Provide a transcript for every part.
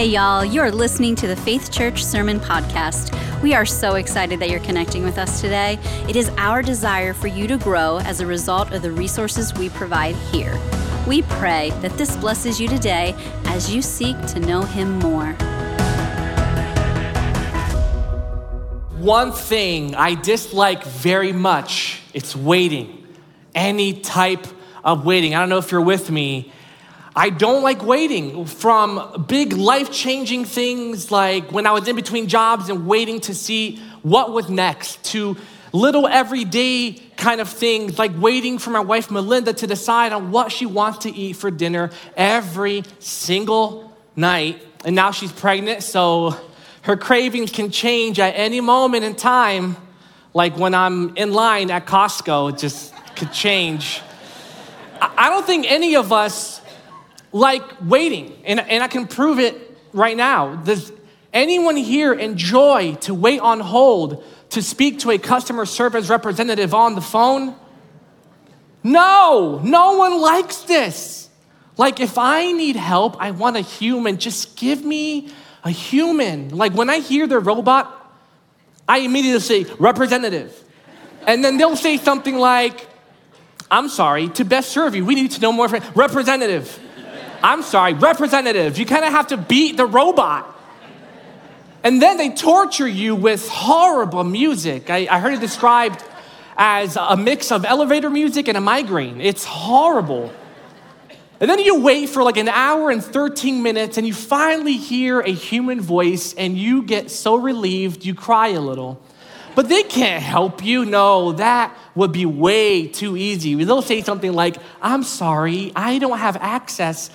Hey, y'all, you're listening to the Faith Church Sermon Podcast. We are so excited that you're connecting with us today. It is our desire for you to grow as a result of the resources we provide here. We pray that this blesses you today as you seek to know Him more. One thing I dislike very much, it's waiting. Any type of waiting. I don't know if you're with me. I don't like waiting from big life changing things like when I was in between jobs and waiting to see what was next to little everyday kind of things like waiting for my wife Melinda to decide on what she wants to eat for dinner every single night. And now she's pregnant, so her cravings can change at any moment in time. Like when I'm in line at Costco, it just could change. I don't think any of us like waiting, and, and I can prove it right now. Does anyone here enjoy to wait on hold to speak to a customer service representative on the phone? No, no one likes this. Like, if I need help, I want a human. Just give me a human. Like, when I hear the robot, I immediately say, representative. And then they'll say something like, I'm sorry, to best serve you, we need to know more. Representative. I'm sorry, representative. You kind of have to beat the robot. And then they torture you with horrible music. I, I heard it described as a mix of elevator music and a migraine. It's horrible. And then you wait for like an hour and 13 minutes and you finally hear a human voice and you get so relieved you cry a little. But they can't help you. No, that would be way too easy. They'll say something like, I'm sorry, I don't have access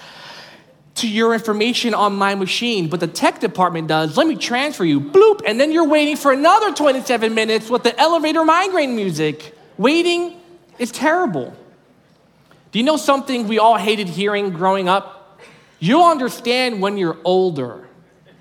to your information on my machine, but the tech department does. Let me transfer you. Bloop. And then you're waiting for another 27 minutes with the elevator migraine music. Waiting is terrible. Do you know something we all hated hearing growing up? You'll understand when you're older.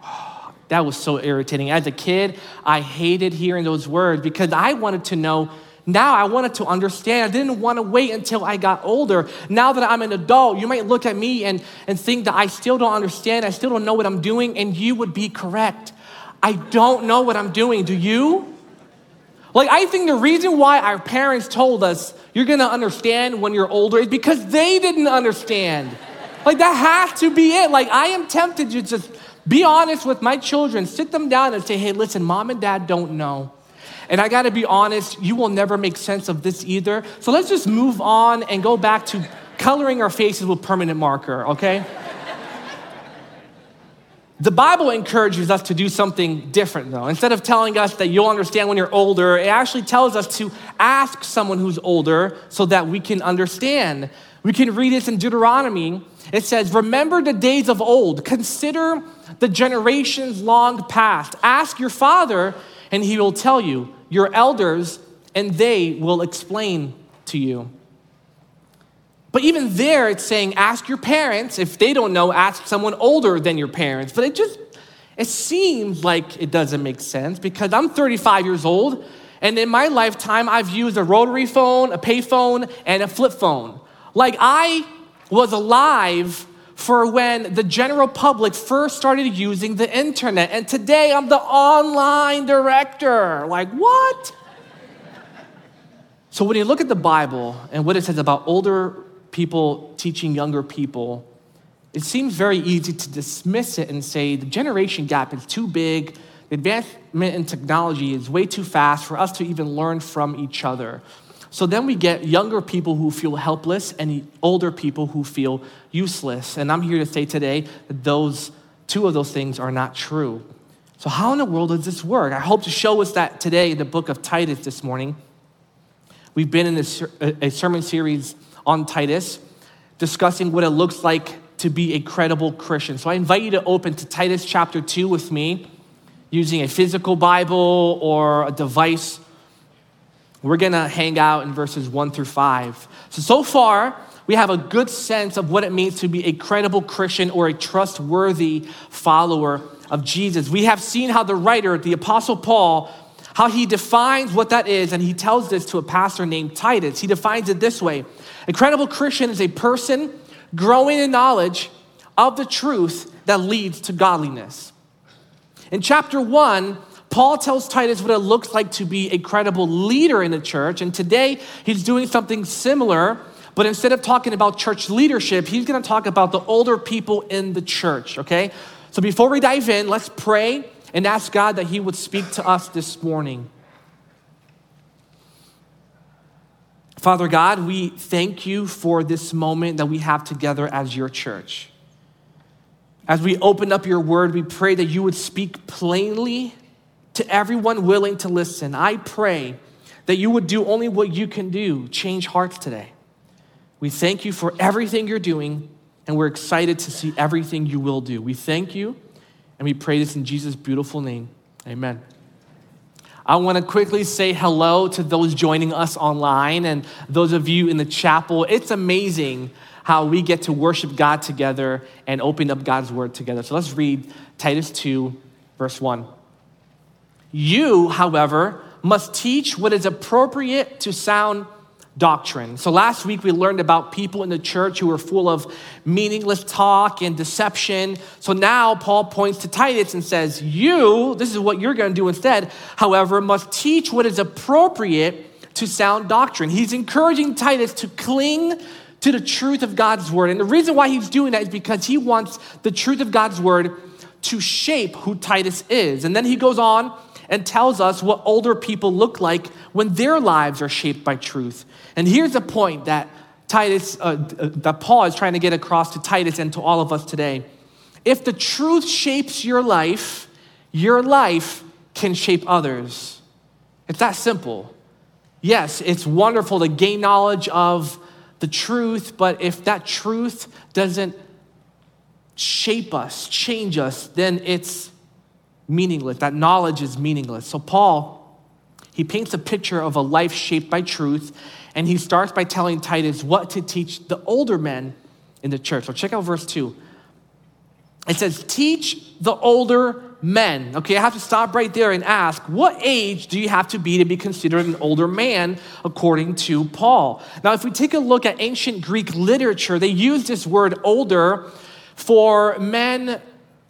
that was so irritating. As a kid, I hated hearing those words because I wanted to know now I wanted to understand. I didn't want to wait until I got older. Now that I'm an adult, you might look at me and, and think that I still don't understand. I still don't know what I'm doing, and you would be correct. I don't know what I'm doing. Do you? Like, I think the reason why our parents told us you're gonna understand when you're older is because they didn't understand. Like, that has to be it. Like, I am tempted to just be honest with my children, sit them down and say, hey, listen, mom and dad don't know. And I gotta be honest, you will never make sense of this either. So let's just move on and go back to coloring our faces with permanent marker, okay? The Bible encourages us to do something different, though. Instead of telling us that you'll understand when you're older, it actually tells us to ask someone who's older so that we can understand. We can read this in Deuteronomy. It says, Remember the days of old, consider the generations long past. Ask your father, and he will tell you your elders, and they will explain to you. But even there, it's saying, ask your parents. If they don't know, ask someone older than your parents. But it just, it seems like it doesn't make sense because I'm 35 years old, and in my lifetime, I've used a rotary phone, a payphone, and a flip phone. Like I was alive for when the general public first started using the internet. And today I'm the online director. Like, what? so when you look at the Bible and what it says about older people teaching younger people, it seems very easy to dismiss it and say the generation gap is too big, the advancement in technology is way too fast for us to even learn from each other. So then we get younger people who feel helpless and older people who feel useless. And I'm here to say today that those two of those things are not true. So, how in the world does this work? I hope to show us that today in the book of Titus this morning. We've been in this, a sermon series on Titus, discussing what it looks like to be a credible Christian. So I invite you to open to Titus chapter 2 with me using a physical Bible or a device we're going to hang out in verses 1 through 5. So, so far, we have a good sense of what it means to be a credible Christian or a trustworthy follower of Jesus. We have seen how the writer, the Apostle Paul, how he defines what that is, and he tells this to a pastor named Titus. He defines it this way A credible Christian is a person growing in knowledge of the truth that leads to godliness. In chapter one, Paul tells Titus what it looks like to be a credible leader in the church. And today he's doing something similar, but instead of talking about church leadership, he's going to talk about the older people in the church, okay? So before we dive in, let's pray and ask God that he would speak to us this morning. Father God, we thank you for this moment that we have together as your church. As we open up your word, we pray that you would speak plainly to everyone willing to listen. I pray that you would do only what you can do change hearts today. We thank you for everything you're doing, and we're excited to see everything you will do. We thank you, and we pray this in Jesus' beautiful name. Amen. I want to quickly say hello to those joining us online and those of you in the chapel. It's amazing how we get to worship God together and open up God's word together. So let's read Titus 2, verse 1. You, however, must teach what is appropriate to sound doctrine. So last week we learned about people in the church who were full of meaningless talk and deception. So now Paul points to Titus and says, You, this is what you're going to do instead, however, must teach what is appropriate to sound doctrine. He's encouraging Titus to cling to the truth of God's word. And the reason why he's doing that is because he wants the truth of God's word to shape who Titus is. And then he goes on and tells us what older people look like when their lives are shaped by truth. And here's the point that Titus, uh, uh, that Paul is trying to get across to Titus and to all of us today. If the truth shapes your life, your life can shape others. It's that simple. Yes, it's wonderful to gain knowledge of the truth, but if that truth doesn't shape us, change us, then it's meaningless. That knowledge is meaningless. So, Paul, he paints a picture of a life shaped by truth, and he starts by telling Titus what to teach the older men in the church. So, check out verse 2. It says, Teach the older men. Okay, I have to stop right there and ask, what age do you have to be to be considered an older man, according to Paul? Now, if we take a look at ancient Greek literature, they use this word older for men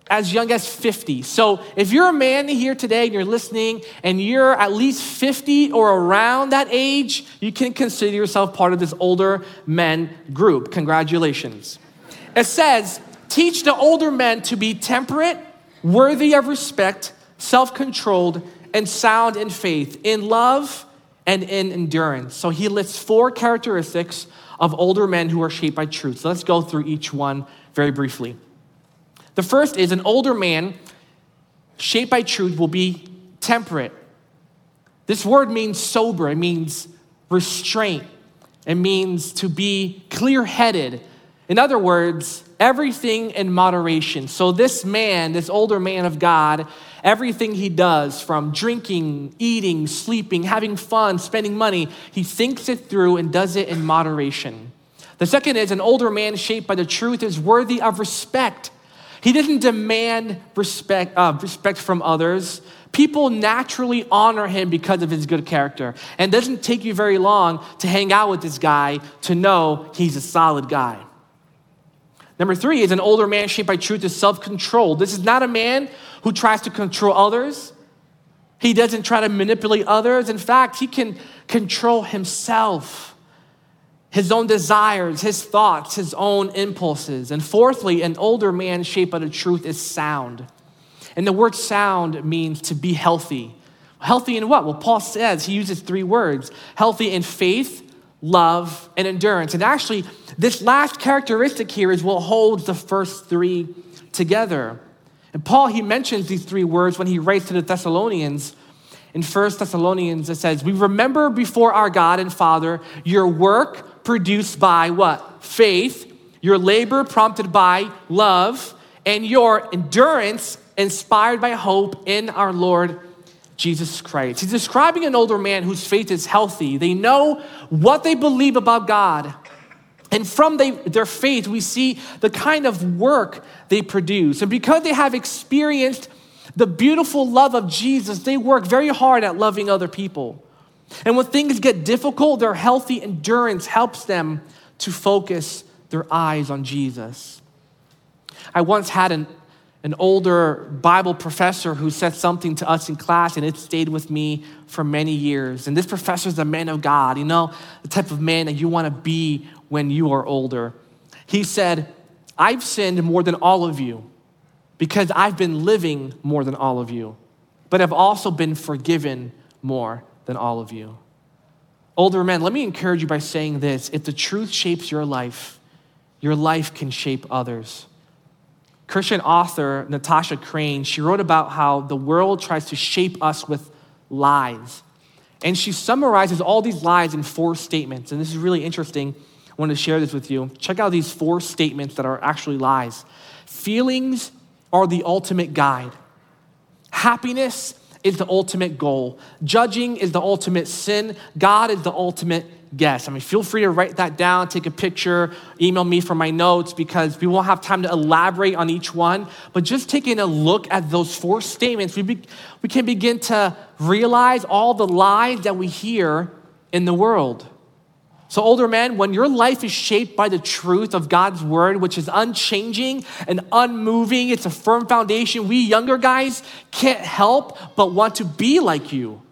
as young as 50. So if you're a man here today and you're listening and you're at least 50 or around that age, you can consider yourself part of this older men group. Congratulations. It says, teach the older men to be temperate, worthy of respect, self controlled, and sound in faith, in love, and in endurance. So he lists four characteristics of older men who are shaped by truth. So let's go through each one very briefly. The first is an older man shaped by truth will be temperate. This word means sober, it means restraint, it means to be clear headed. In other words, everything in moderation. So, this man, this older man of God, everything he does from drinking, eating, sleeping, having fun, spending money, he thinks it through and does it in moderation. The second is an older man shaped by the truth is worthy of respect. He didn't demand respect, uh, respect from others. People naturally honor him because of his good character. And doesn't take you very long to hang out with this guy to know he's a solid guy. Number three is an older man shaped by truth is self control. This is not a man who tries to control others. He doesn't try to manipulate others. In fact, he can control himself his own desires, his thoughts, his own impulses. And fourthly, an older man shaped by the truth is sound. And the word sound means to be healthy. Healthy in what? Well, Paul says he uses three words healthy in faith, love, and endurance. And actually, this last characteristic here is what holds the first three together. And Paul, he mentions these three words when he writes to the Thessalonians. In 1 Thessalonians, it says, We remember before our God and Father your work produced by what? Faith, your labor prompted by love, and your endurance inspired by hope in our Lord Jesus Christ. He's describing an older man whose faith is healthy. They know what they believe about God. And from they, their faith, we see the kind of work they produce. And because they have experienced the beautiful love of Jesus, they work very hard at loving other people. And when things get difficult, their healthy endurance helps them to focus their eyes on Jesus. I once had an, an older Bible professor who said something to us in class, and it stayed with me for many years. And this professor is a man of God, you know, the type of man that you want to be when you are older. He said, I've sinned more than all of you because I've been living more than all of you, but I've also been forgiven more than all of you. Older men, let me encourage you by saying this if the truth shapes your life, your life can shape others. Christian author Natasha Crain, she wrote about how the world tries to shape us with lies. And she summarizes all these lies in four statements. And this is really interesting. I want to share this with you. Check out these four statements that are actually lies. Feelings are the ultimate guide. Happiness is the ultimate goal. Judging is the ultimate sin. God is the ultimate guest. I mean, feel free to write that down, take a picture, email me for my notes because we won't have time to elaborate on each one. But just taking a look at those four statements, we, be, we can begin to realize all the lies that we hear in the world. So, older men, when your life is shaped by the truth of God's word, which is unchanging and unmoving, it's a firm foundation, we younger guys can't help but want to be like you.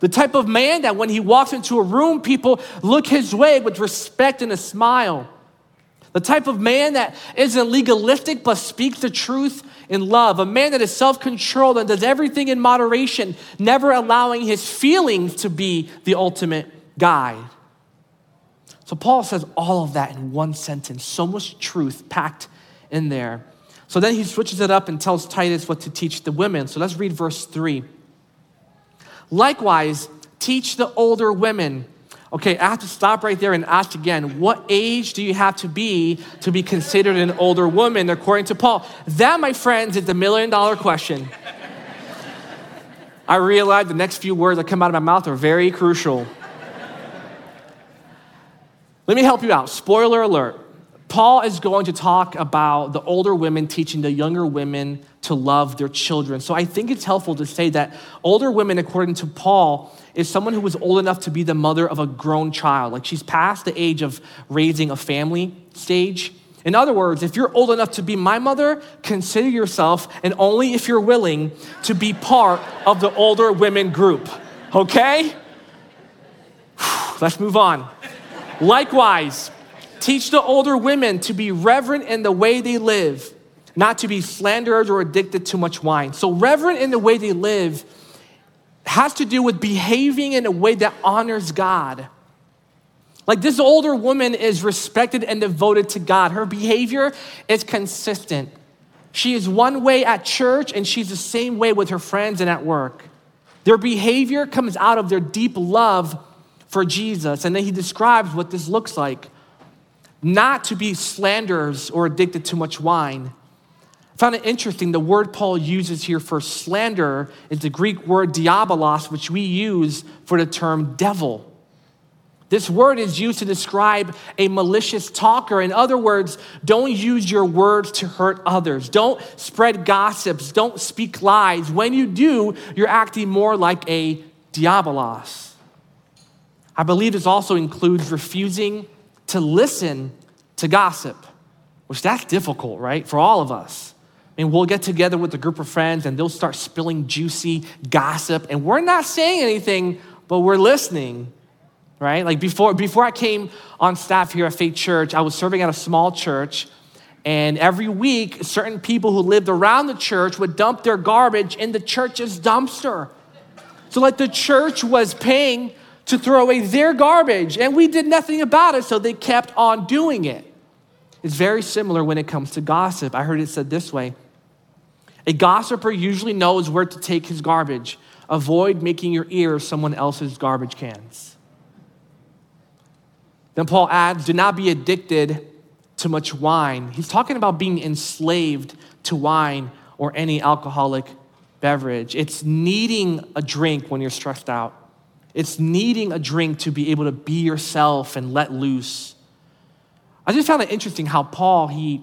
The type of man that when he walks into a room, people look his way with respect and a smile. The type of man that isn't legalistic but speaks the truth in love. A man that is self controlled and does everything in moderation, never allowing his feelings to be the ultimate guide. So Paul says all of that in one sentence, so much truth packed in there. So then he switches it up and tells Titus what to teach the women. So let's read verse 3. Likewise, teach the older women. Okay, I have to stop right there and ask again what age do you have to be to be considered an older woman according to Paul? That, my friends, is the million dollar question. I realize the next few words that come out of my mouth are very crucial. Let me help you out. Spoiler alert. Paul is going to talk about the older women teaching the younger women to love their children. So I think it's helpful to say that older women, according to Paul, is someone who was old enough to be the mother of a grown child. Like she's past the age of raising a family stage. In other words, if you're old enough to be my mother, consider yourself, and only if you're willing, to be part of the older women group. Okay? Let's move on. Likewise, teach the older women to be reverent in the way they live, not to be slanderers or addicted to much wine. So, reverent in the way they live has to do with behaving in a way that honors God. Like this older woman is respected and devoted to God. Her behavior is consistent. She is one way at church and she's the same way with her friends and at work. Their behavior comes out of their deep love for Jesus. And then he describes what this looks like not to be slanderers or addicted to much wine. I found it interesting. The word Paul uses here for slander is the Greek word diabolos, which we use for the term devil. This word is used to describe a malicious talker. In other words, don't use your words to hurt others. Don't spread gossips. Don't speak lies. When you do, you're acting more like a diabolos. I believe this also includes refusing to listen to gossip, which that's difficult, right? For all of us. I mean, we'll get together with a group of friends and they'll start spilling juicy gossip, and we're not saying anything, but we're listening, right? Like before, before I came on staff here at Faith Church, I was serving at a small church, and every week, certain people who lived around the church would dump their garbage in the church's dumpster. So, like, the church was paying to throw away their garbage, and we did nothing about it, so they kept on doing it. It's very similar when it comes to gossip. I heard it said this way A gossiper usually knows where to take his garbage. Avoid making your ear someone else's garbage cans. Then Paul adds, Do not be addicted to much wine. He's talking about being enslaved to wine or any alcoholic beverage. It's needing a drink when you're stressed out. It's needing a drink to be able to be yourself and let loose. I just found it interesting how Paul, he,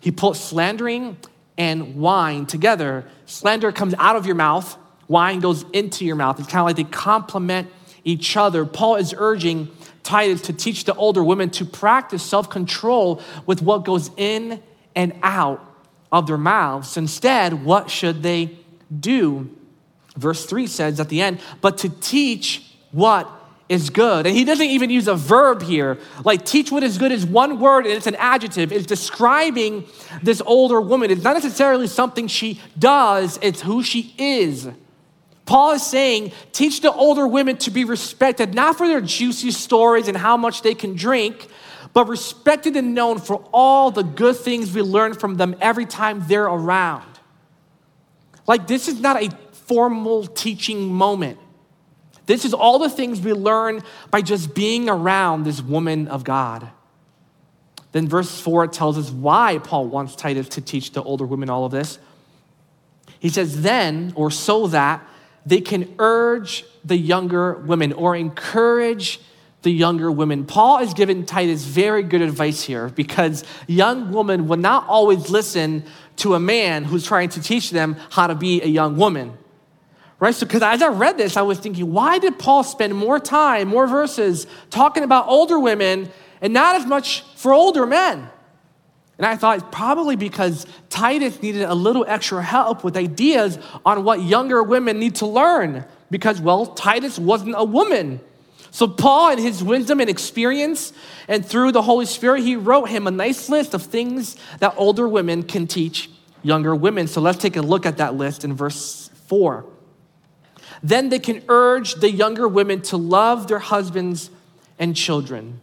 he put slandering and wine together. Slander comes out of your mouth, wine goes into your mouth. It's kind of like they complement each other. Paul is urging Titus to teach the older women to practice self control with what goes in and out of their mouths. Instead, what should they do? Verse 3 says at the end, but to teach what is good. And he doesn't even use a verb here. Like, teach what is good is one word and it's an adjective. It's describing this older woman. It's not necessarily something she does, it's who she is. Paul is saying, teach the older women to be respected, not for their juicy stories and how much they can drink, but respected and known for all the good things we learn from them every time they're around. Like, this is not a formal teaching moment. This is all the things we learn by just being around this woman of God. Then, verse 4 tells us why Paul wants Titus to teach the older women all of this. He says, then, or so that they can urge the younger women or encourage the younger women. Paul is giving Titus very good advice here because young women will not always listen to a man who's trying to teach them how to be a young woman. Right? So, because as I read this, I was thinking, why did Paul spend more time, more verses talking about older women and not as much for older men? And I thought probably because Titus needed a little extra help with ideas on what younger women need to learn. Because, well, Titus wasn't a woman. So, Paul, in his wisdom and experience, and through the Holy Spirit, he wrote him a nice list of things that older women can teach younger women. So, let's take a look at that list in verse 4. Then they can urge the younger women to love their husbands and children.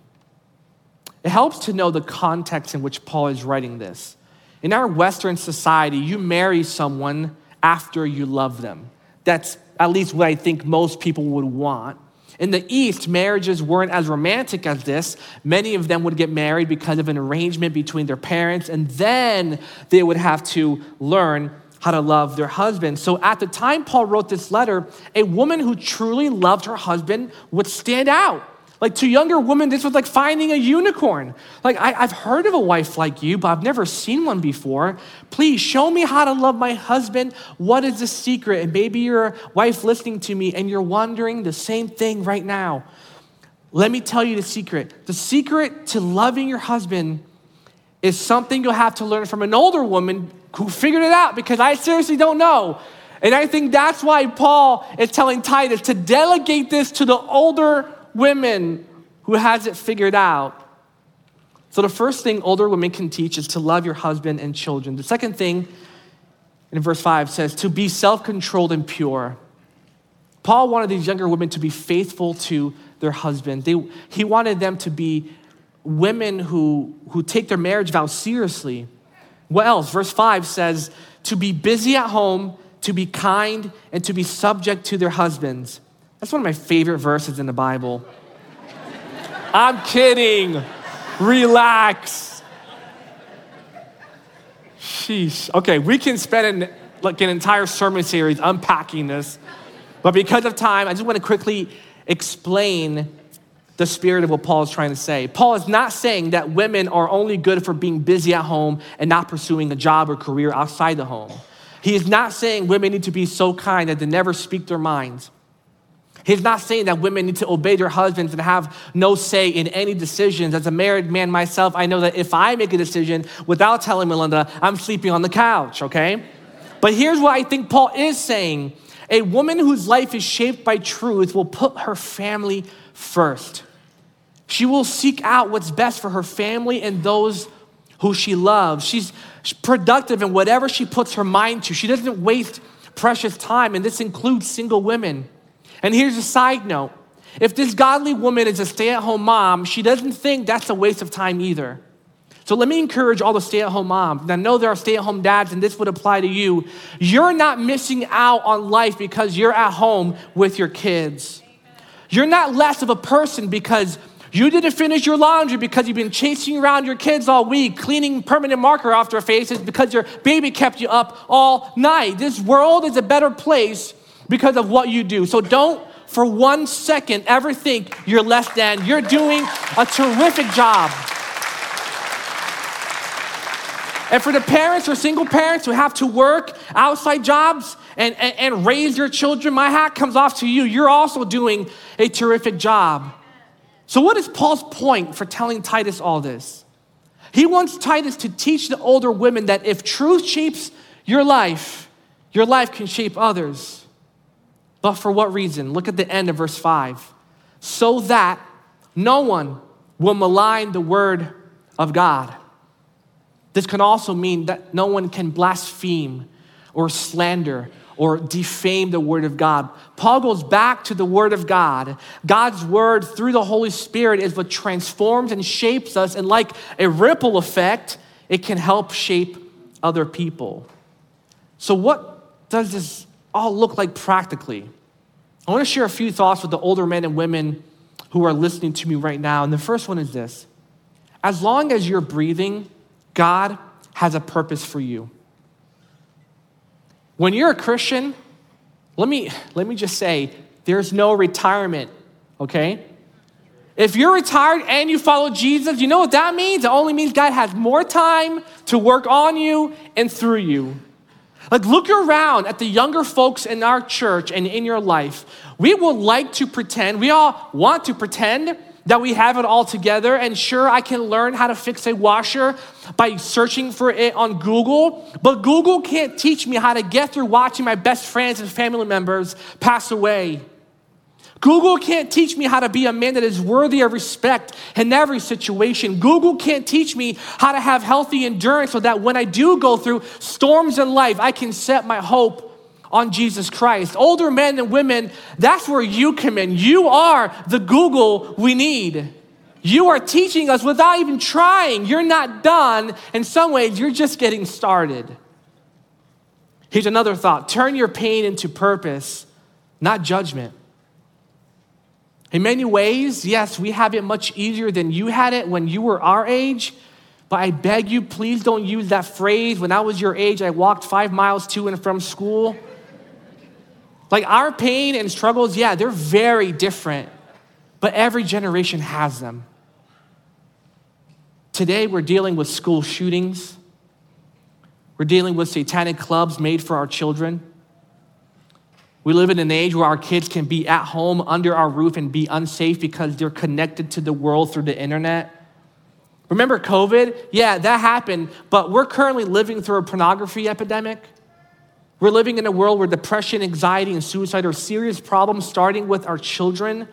It helps to know the context in which Paul is writing this. In our Western society, you marry someone after you love them. That's at least what I think most people would want. In the East, marriages weren't as romantic as this. Many of them would get married because of an arrangement between their parents, and then they would have to learn how to love their husband. So at the time Paul wrote this letter, a woman who truly loved her husband would stand out. Like to younger women, this was like finding a unicorn. Like, I, have heard of a wife like you, but I've never seen one before. Please show me how to love my husband. What is the secret? And maybe you're wife listening to me and you're wondering the same thing right now. Let me tell you the secret. The secret to loving your husband is something you'll have to learn from an older woman who figured it out because I seriously don't know. And I think that's why Paul is telling Titus to delegate this to the older women who has it figured out. So, the first thing older women can teach is to love your husband and children. The second thing in verse 5 says to be self controlled and pure. Paul wanted these younger women to be faithful to their husband. They, he wanted them to be women who, who take their marriage vows seriously. What else? Verse 5 says to be busy at home, to be kind, and to be subject to their husbands. That's one of my favorite verses in the Bible. I'm kidding. Relax. Sheesh. Okay, we can spend an, like an entire sermon series unpacking this. But because of time, I just want to quickly explain the spirit of what Paul is trying to say. Paul is not saying that women are only good for being busy at home and not pursuing a job or career outside the home. He is not saying women need to be so kind that they never speak their minds. He's not saying that women need to obey their husbands and have no say in any decisions. As a married man myself, I know that if I make a decision without telling Melinda, I'm sleeping on the couch, okay? But here's what I think Paul is saying a woman whose life is shaped by truth will put her family first. She will seek out what's best for her family and those who she loves. She's productive in whatever she puts her mind to. She doesn't waste precious time, and this includes single women. And here's a side note if this godly woman is a stay at home mom, she doesn't think that's a waste of time either. So let me encourage all the stay at home moms. And I know there are stay at home dads, and this would apply to you. You're not missing out on life because you're at home with your kids. You're not less of a person because you didn't finish your laundry because you've been chasing around your kids all week, cleaning permanent marker off their faces because your baby kept you up all night. This world is a better place because of what you do. So don't for one second ever think you're less than. You're doing a terrific job. And for the parents or single parents who have to work outside jobs and, and, and, raise your children, my hat comes off to you. You're also doing a terrific job. So, what is Paul's point for telling Titus all this? He wants Titus to teach the older women that if truth shapes your life, your life can shape others. But for what reason? Look at the end of verse 5. So that no one will malign the word of God. This can also mean that no one can blaspheme or slander or defame the word of God. Paul goes back to the word of God. God's word through the Holy Spirit is what transforms and shapes us, and like a ripple effect, it can help shape other people. So, what does this all look like practically? I want to share a few thoughts with the older men and women who are listening to me right now. And the first one is this As long as you're breathing, God has a purpose for you. When you're a Christian, let me, let me just say, there's no retirement, okay? If you're retired and you follow Jesus, you know what that means? It only means God has more time to work on you and through you. Like, look around at the younger folks in our church and in your life. We would like to pretend, we all want to pretend that we have it all together. And sure, I can learn how to fix a washer by searching for it on Google, but Google can't teach me how to get through watching my best friends and family members pass away. Google can't teach me how to be a man that is worthy of respect in every situation. Google can't teach me how to have healthy endurance so that when I do go through storms in life, I can set my hope on Jesus Christ. Older men and women, that's where you come in. You are the Google we need. You are teaching us without even trying. You're not done. In some ways, you're just getting started. Here's another thought turn your pain into purpose, not judgment. In many ways, yes, we have it much easier than you had it when you were our age. But I beg you, please don't use that phrase. When I was your age, I walked five miles to and from school. Like our pain and struggles, yeah, they're very different, but every generation has them. Today, we're dealing with school shootings. We're dealing with satanic clubs made for our children. We live in an age where our kids can be at home under our roof and be unsafe because they're connected to the world through the internet. Remember COVID? Yeah, that happened, but we're currently living through a pornography epidemic. We're living in a world where depression, anxiety, and suicide are serious problems, starting with our children.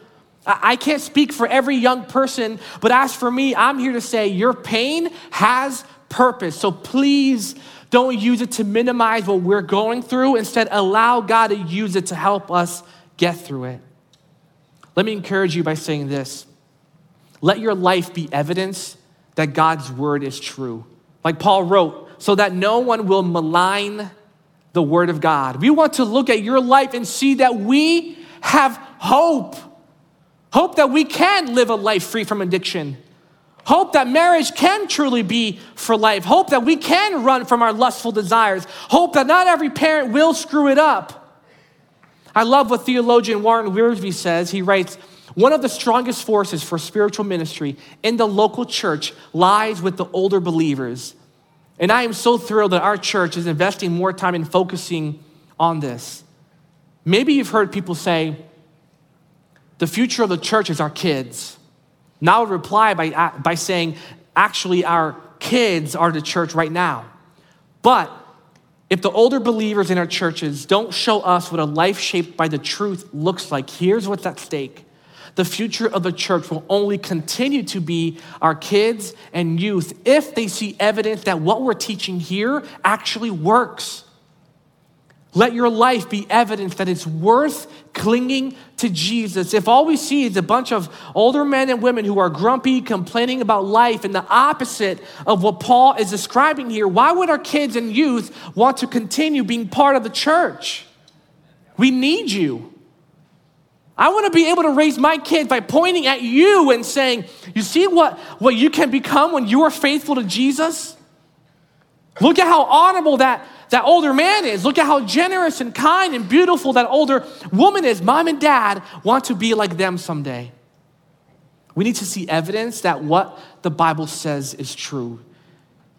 I can't speak for every young person, but as for me, I'm here to say your pain has purpose. So please don't use it to minimize what we're going through. Instead, allow God to use it to help us get through it. Let me encourage you by saying this let your life be evidence that God's word is true. Like Paul wrote, so that no one will malign the Word of God. We want to look at your life and see that we have hope. Hope that we can live a life free from addiction. Hope that marriage can truly be for life. Hope that we can run from our lustful desires. Hope that not every parent will screw it up. I love what theologian Warren Wiersbe says. He writes, one of the strongest forces for spiritual ministry in the local church lies with the older believers and I am so thrilled that our church is investing more time in focusing on this. Maybe you've heard people say, the future of the church is our kids. Now I would reply by, uh, by saying, actually, our kids are the church right now. But if the older believers in our churches don't show us what a life shaped by the truth looks like, here's what's at stake the future of the church will only continue to be our kids and youth if they see evidence that what we're teaching here actually works. Let your life be evidence that it's worth clinging to Jesus. If all we see is a bunch of older men and women who are grumpy, complaining about life, and the opposite of what Paul is describing here, why would our kids and youth want to continue being part of the church? We need you. I want to be able to raise my kids by pointing at you and saying, You see what, what you can become when you are faithful to Jesus? Look at how honorable that, that older man is. Look at how generous and kind and beautiful that older woman is. Mom and dad want to be like them someday. We need to see evidence that what the Bible says is true.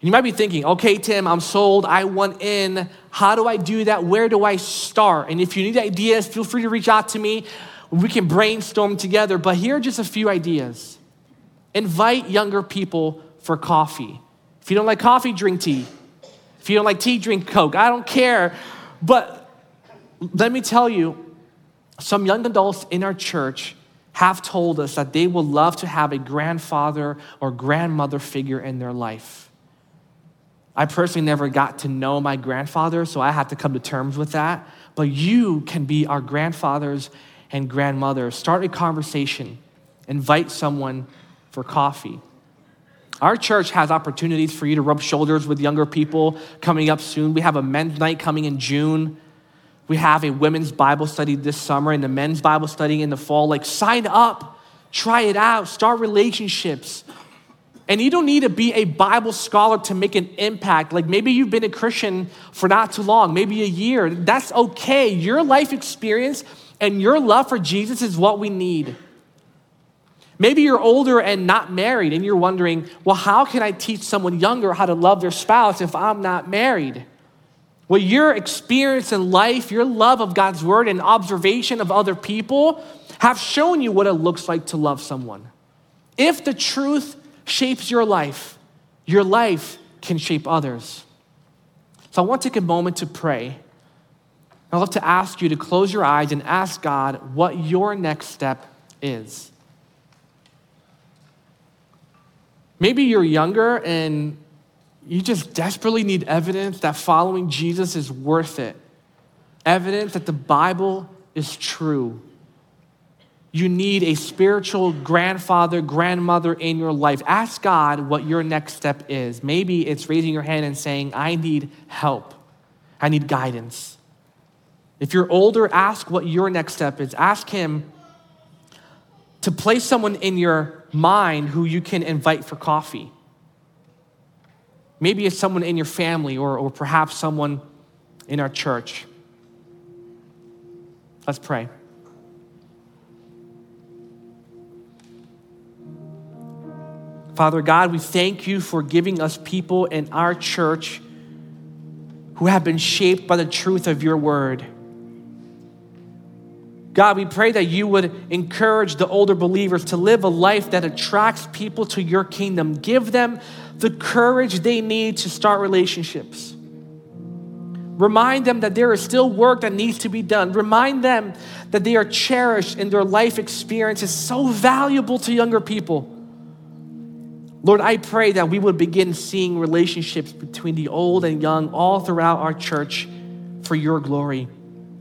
And you might be thinking, okay, Tim, I'm sold. I want in. How do I do that? Where do I start? And if you need ideas, feel free to reach out to me we can brainstorm together, but here are just a few ideas. Invite younger people for coffee. If you don't like coffee, drink tea. If you don't like tea, drink Coke. I don't care. But let me tell you, some young adults in our church have told us that they would love to have a grandfather or grandmother figure in their life. I personally never got to know my grandfather, so I have to come to terms with that. But you can be our grandfathers and grandmother. Start a conversation, invite someone for coffee. Our church has opportunities for you to rub shoulders with younger people coming up soon. We have a men's night coming in June. We have a women's Bible study this summer and the men's Bible study in the fall. Like, sign up, try it out, start relationships. And you don't need to be a Bible scholar to make an impact. Like maybe you've been a Christian for not too long, maybe a year. That's okay. Your life experience and your love for Jesus is what we need. Maybe you're older and not married, and you're wondering, well, how can I teach someone younger how to love their spouse if I'm not married? Well, your experience in life, your love of God's word, and observation of other people have shown you what it looks like to love someone. If the truth shapes your life, your life can shape others. So I want to take a moment to pray. I'd love to ask you to close your eyes and ask God what your next step is. Maybe you're younger and you just desperately need evidence that following Jesus is worth it. Evidence that the Bible is true you need a spiritual grandfather, grandmother in your life. Ask God what your next step is. Maybe it's raising your hand and saying, I need help, I need guidance. If you're older, ask what your next step is. Ask Him to place someone in your mind who you can invite for coffee. Maybe it's someone in your family or, or perhaps someone in our church. Let's pray. Father God, we thank you for giving us people in our church who have been shaped by the truth of your word. God, we pray that you would encourage the older believers to live a life that attracts people to your kingdom. Give them the courage they need to start relationships. Remind them that there is still work that needs to be done. Remind them that they are cherished and their life experience is so valuable to younger people. Lord, I pray that we would begin seeing relationships between the old and young all throughout our church for your glory.